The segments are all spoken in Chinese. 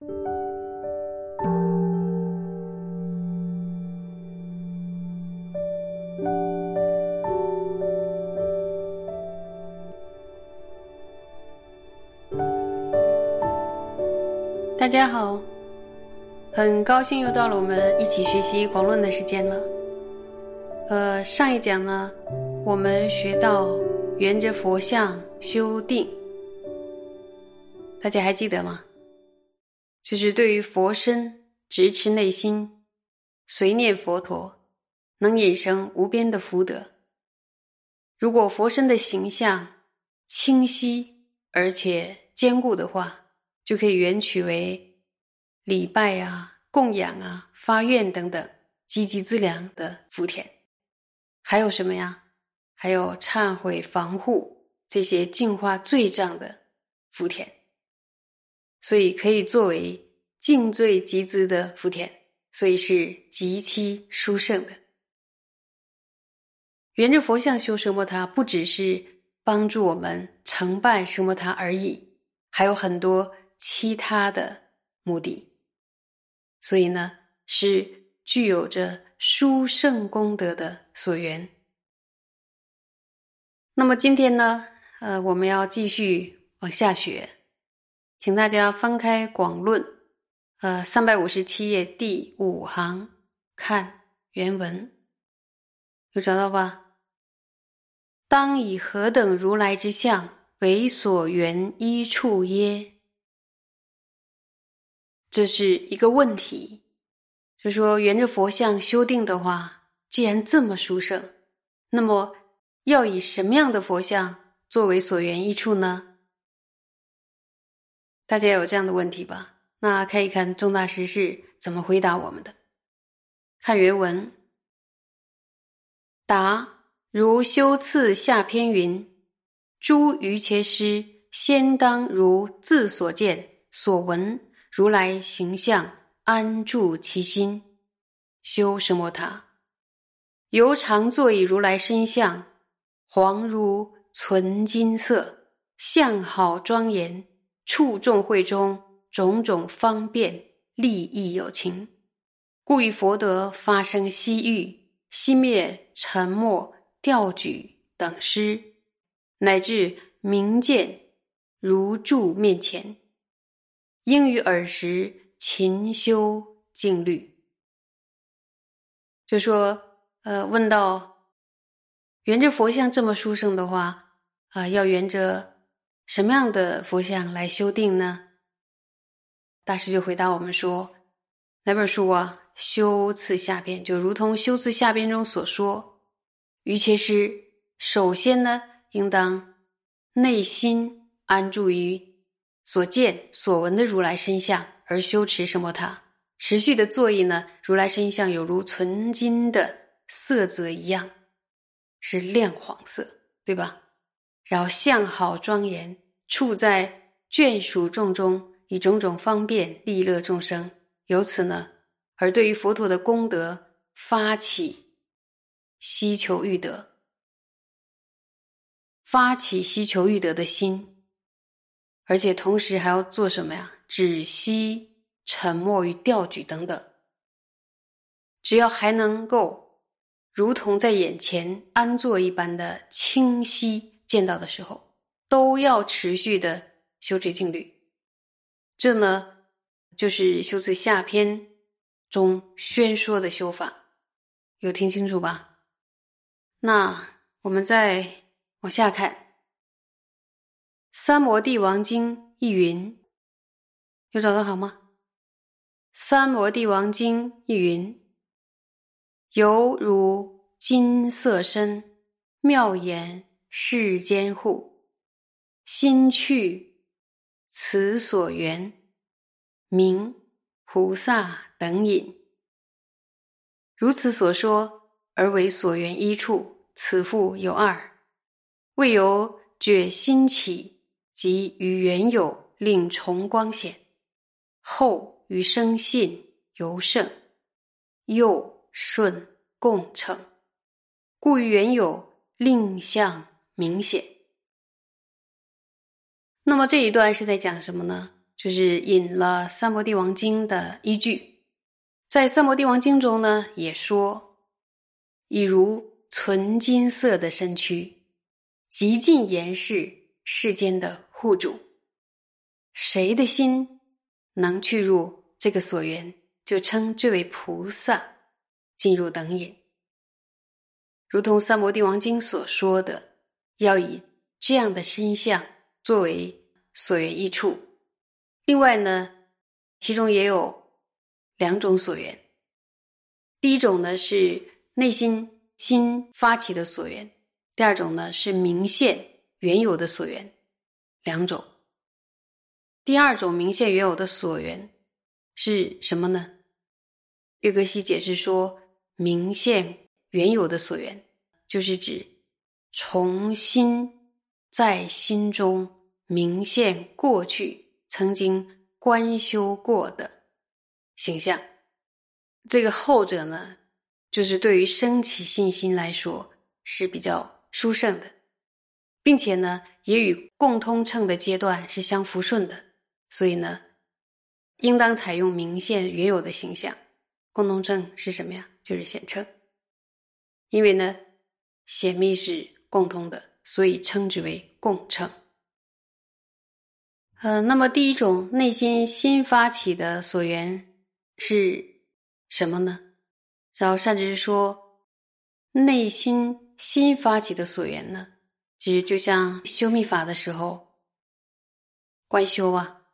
大家好，很高兴又到了我们一起学习广论的时间了。呃，上一讲呢，我们学到沿着佛像修定，大家还记得吗？就是对于佛身直持内心，随念佛陀，能引生无边的福德。如果佛身的形象清晰而且坚固的话，就可以缘取为礼拜啊、供养啊、发愿等等积极资粮的福田，还有什么呀？还有忏悔防护这些净化罪障的福田，所以可以作为净罪集资的福田，所以是极其殊胜的。圆着佛像修奢摩他，不只是帮助我们承办奢摩他而已，还有很多。其他的目的，所以呢，是具有着殊胜功德的所缘。那么今天呢，呃，我们要继续往下学，请大家翻开《广论》，呃，三百五十七页第五行，看原文，有找到吧？当以何等如来之相为所缘一处耶？这是一个问题，就说沿着佛像修定的话，既然这么殊胜，那么要以什么样的佛像作为所缘一处呢？大家有这样的问题吧？那看一看重大师是怎么回答我们的。看原文，答：如修次下篇云：“诸瑜伽师先当如自所见所闻。”如来形象安住其心，修什么他，由常坐以如来身相，黄如纯金色，相好庄严，处众会中种种方便利益有情，故以佛德发生西域，熄灭沉默调举等诗，乃至明见如柱面前。应于尔时勤修静虑，就说，呃，问到圆着佛像这么殊胜的话，啊，要圆着什么样的佛像来修定呢？大师就回答我们说，哪本书啊？修次下边，就如同修次下边中所说，于其师首先呢，应当内心安住于。所见所闻的如来身相而修持什么？他持续的作意呢？如来身相有如纯金的色泽一样，是亮黄色，对吧？然后相好庄严，处在眷属众中，以种种方便利乐众生。由此呢，而对于佛陀的功德发起希求欲得，发起希求欲得的心。而且同时还要做什么呀？止息、沉默与调举等等。只要还能够如同在眼前安坐一般的清晰见到的时候，都要持续的修持静虑。这呢，就是修辞下篇中宣说的修法，有听清楚吧？那我们再往下看。三摩地王经一云，有找到好吗？三摩地王经一云，犹如金色身，妙眼世间护，心去此所缘，名菩萨等引。如此所说而为所缘一处，此复有二，未由觉心起。即与原有令重光显，后与生信尤胜，又顺共成，故于原有令相明显。那么这一段是在讲什么呢？就是引了《三摩地王经》的依据，在《三摩地王经》中呢，也说，以如纯金色的身躯，极尽严饰世间的护主，谁的心能去入这个所缘，就称这位菩萨进入等引。如同《三摩地王经》所说的，要以这样的身相作为所缘益处。另外呢，其中也有两种所缘。第一种呢是内心新发起的所缘，第二种呢是明现原有的所缘，两种。第二种明现原有的所缘是什么呢？岳格西解释说，明现原有的所缘，就是指重新在心中明现过去。曾经观修过的形象，这个后者呢，就是对于升起信心来说是比较殊胜的，并且呢，也与共通称的阶段是相符顺的，所以呢，应当采用明现原有的形象。共通称是什么呀？就是显称，因为呢，显密是共通的，所以称之为共称。呃，那么第一种内心新发起的所缘是什么呢？然后善知识说，内心新发起的所缘呢，其实就像修密法的时候，观修啊，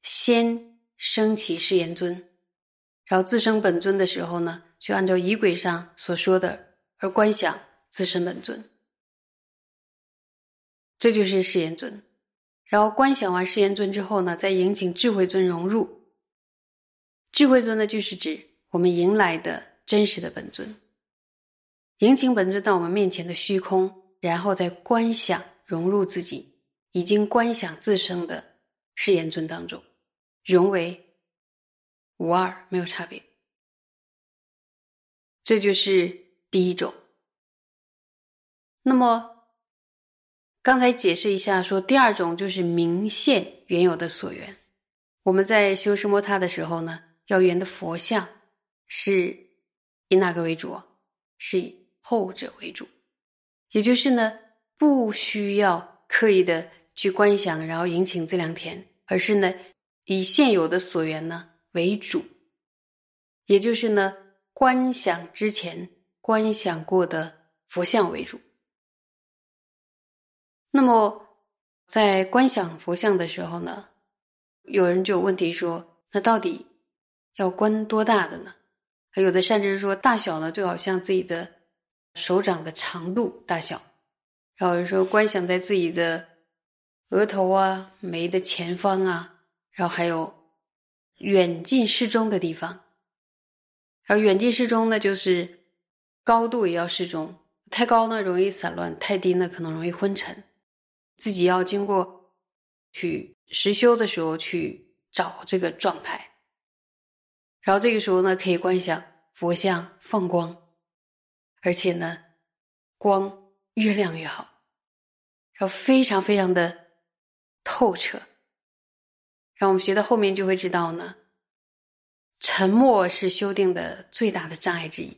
先升起誓言尊，然后自生本尊的时候呢，就按照仪轨上所说的而观想自身本尊，这就是誓言尊。然后观想完誓言尊之后呢，再迎请智慧尊融入。智慧尊呢，就是指我们迎来的真实的本尊。迎请本尊到我们面前的虚空，然后再观想融入自己已经观想自生的誓言尊当中，融为无二，没有差别。这就是第一种。那么。刚才解释一下，说第二种就是明现原有的所缘。我们在修奢摩他的时候呢，要圆的佛像是以哪个为主？是以后者为主。也就是呢，不需要刻意的去观想，然后引请自良田，而是呢，以现有的所缘呢为主。也就是呢，观想之前观想过的佛像为主。那么，在观想佛像的时候呢，有人就有问题说：那到底要观多大的呢？还有的善知识说，大小呢就好像自己的手掌的长度大小；然后有人说，观想在自己的额头啊、眉的前方啊，然后还有远近适中的地方。而远近适中呢，就是高度也要适中，太高呢容易散乱，太低呢可能容易昏沉。自己要经过去实修的时候去找这个状态，然后这个时候呢，可以观想佛像放光，而且呢，光越亮越好，然后非常非常的透彻。让我们学到后面就会知道呢，沉默是修定的最大的障碍之一。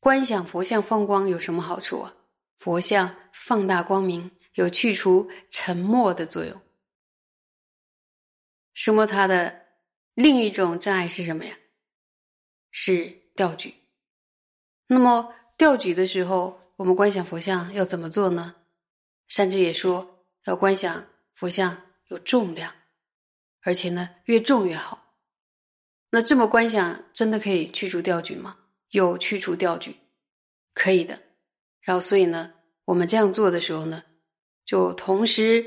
观想佛像放光有什么好处啊？佛像放大光明。有去除沉默的作用。什么？它的另一种障碍是什么呀？是调举。那么调举的时候，我们观想佛像要怎么做呢？善知也说要观想佛像有重量，而且呢越重越好。那这么观想真的可以去除调举吗？有去除调举，可以的。然后所以呢，我们这样做的时候呢。就同时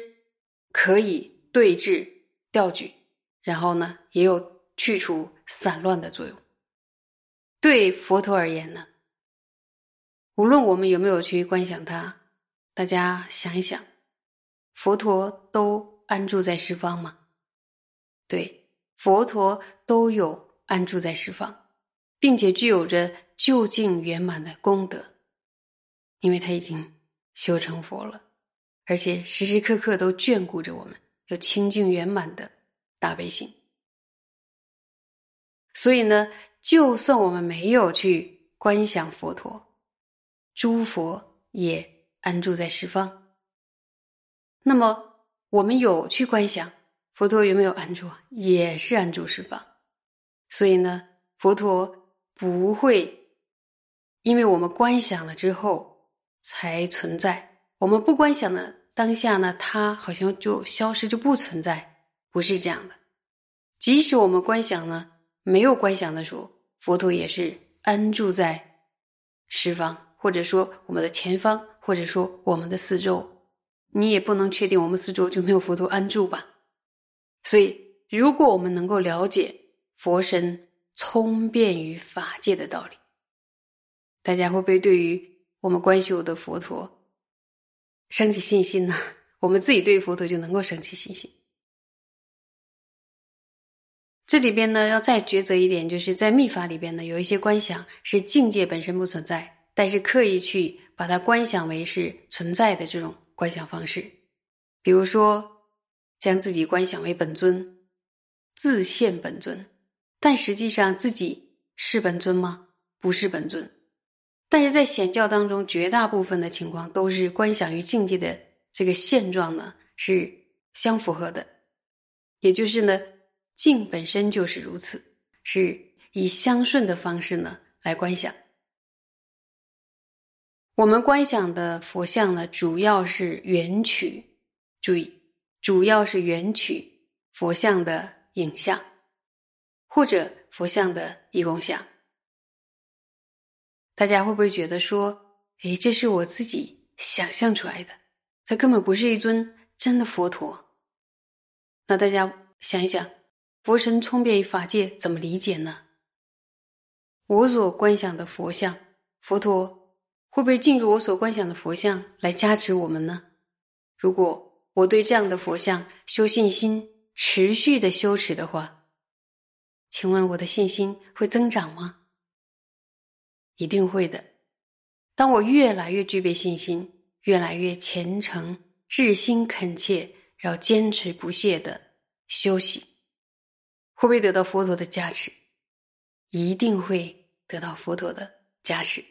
可以对治调举，然后呢，也有去除散乱的作用。对佛陀而言呢，无论我们有没有去观想他，大家想一想，佛陀都安住在十方吗？对，佛陀都有安住在十方，并且具有着究竟圆满的功德，因为他已经修成佛了。而且时时刻刻都眷顾着我们，有清净圆满的大悲心。所以呢，就算我们没有去观想佛陀，诸佛也安住在十方。那么我们有去观想佛陀有没有安住？也是安住十方。所以呢，佛陀不会因为我们观想了之后才存在。我们不观想的当下呢，它好像就消失，就不存在，不是这样的。即使我们观想呢，没有观想的时候，佛陀也是安住在十方，或者说我们的前方，或者说我们的四周。你也不能确定我们四周就没有佛陀安住吧？所以，如果我们能够了解佛身聪辩于法界的道理，大家会不会对于我们观修的佛陀升起信心呢？我们自己对佛陀就能够升起信心。这里边呢，要再抉择一点，就是在密法里边呢，有一些观想是境界本身不存在，但是刻意去把它观想为是存在的这种观想方式。比如说，将自己观想为本尊，自现本尊，但实际上自己是本尊吗？不是本尊。但是在显教当中，绝大部分的情况都是观想与境界的这个现状呢是相符合的，也就是呢。境本身就是如此，是以相顺的方式呢来观想。我们观想的佛像呢，主要是缘取，注意，主要是缘取佛像的影像，或者佛像的义工像。大家会不会觉得说，诶，这是我自己想象出来的，它根本不是一尊真的佛陀？那大家想一想。佛神聪辩于法界，怎么理解呢？我所观想的佛像，佛陀会不会进入我所观想的佛像来加持我们呢？如果我对这样的佛像修信心，持续的修持的话，请问我的信心会增长吗？一定会的。当我越来越具备信心，越来越虔诚、至心恳切，要坚持不懈的休息。会不会得到佛陀的加持？一定会得到佛陀的加持。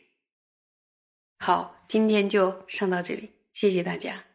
好，今天就上到这里，谢谢大家。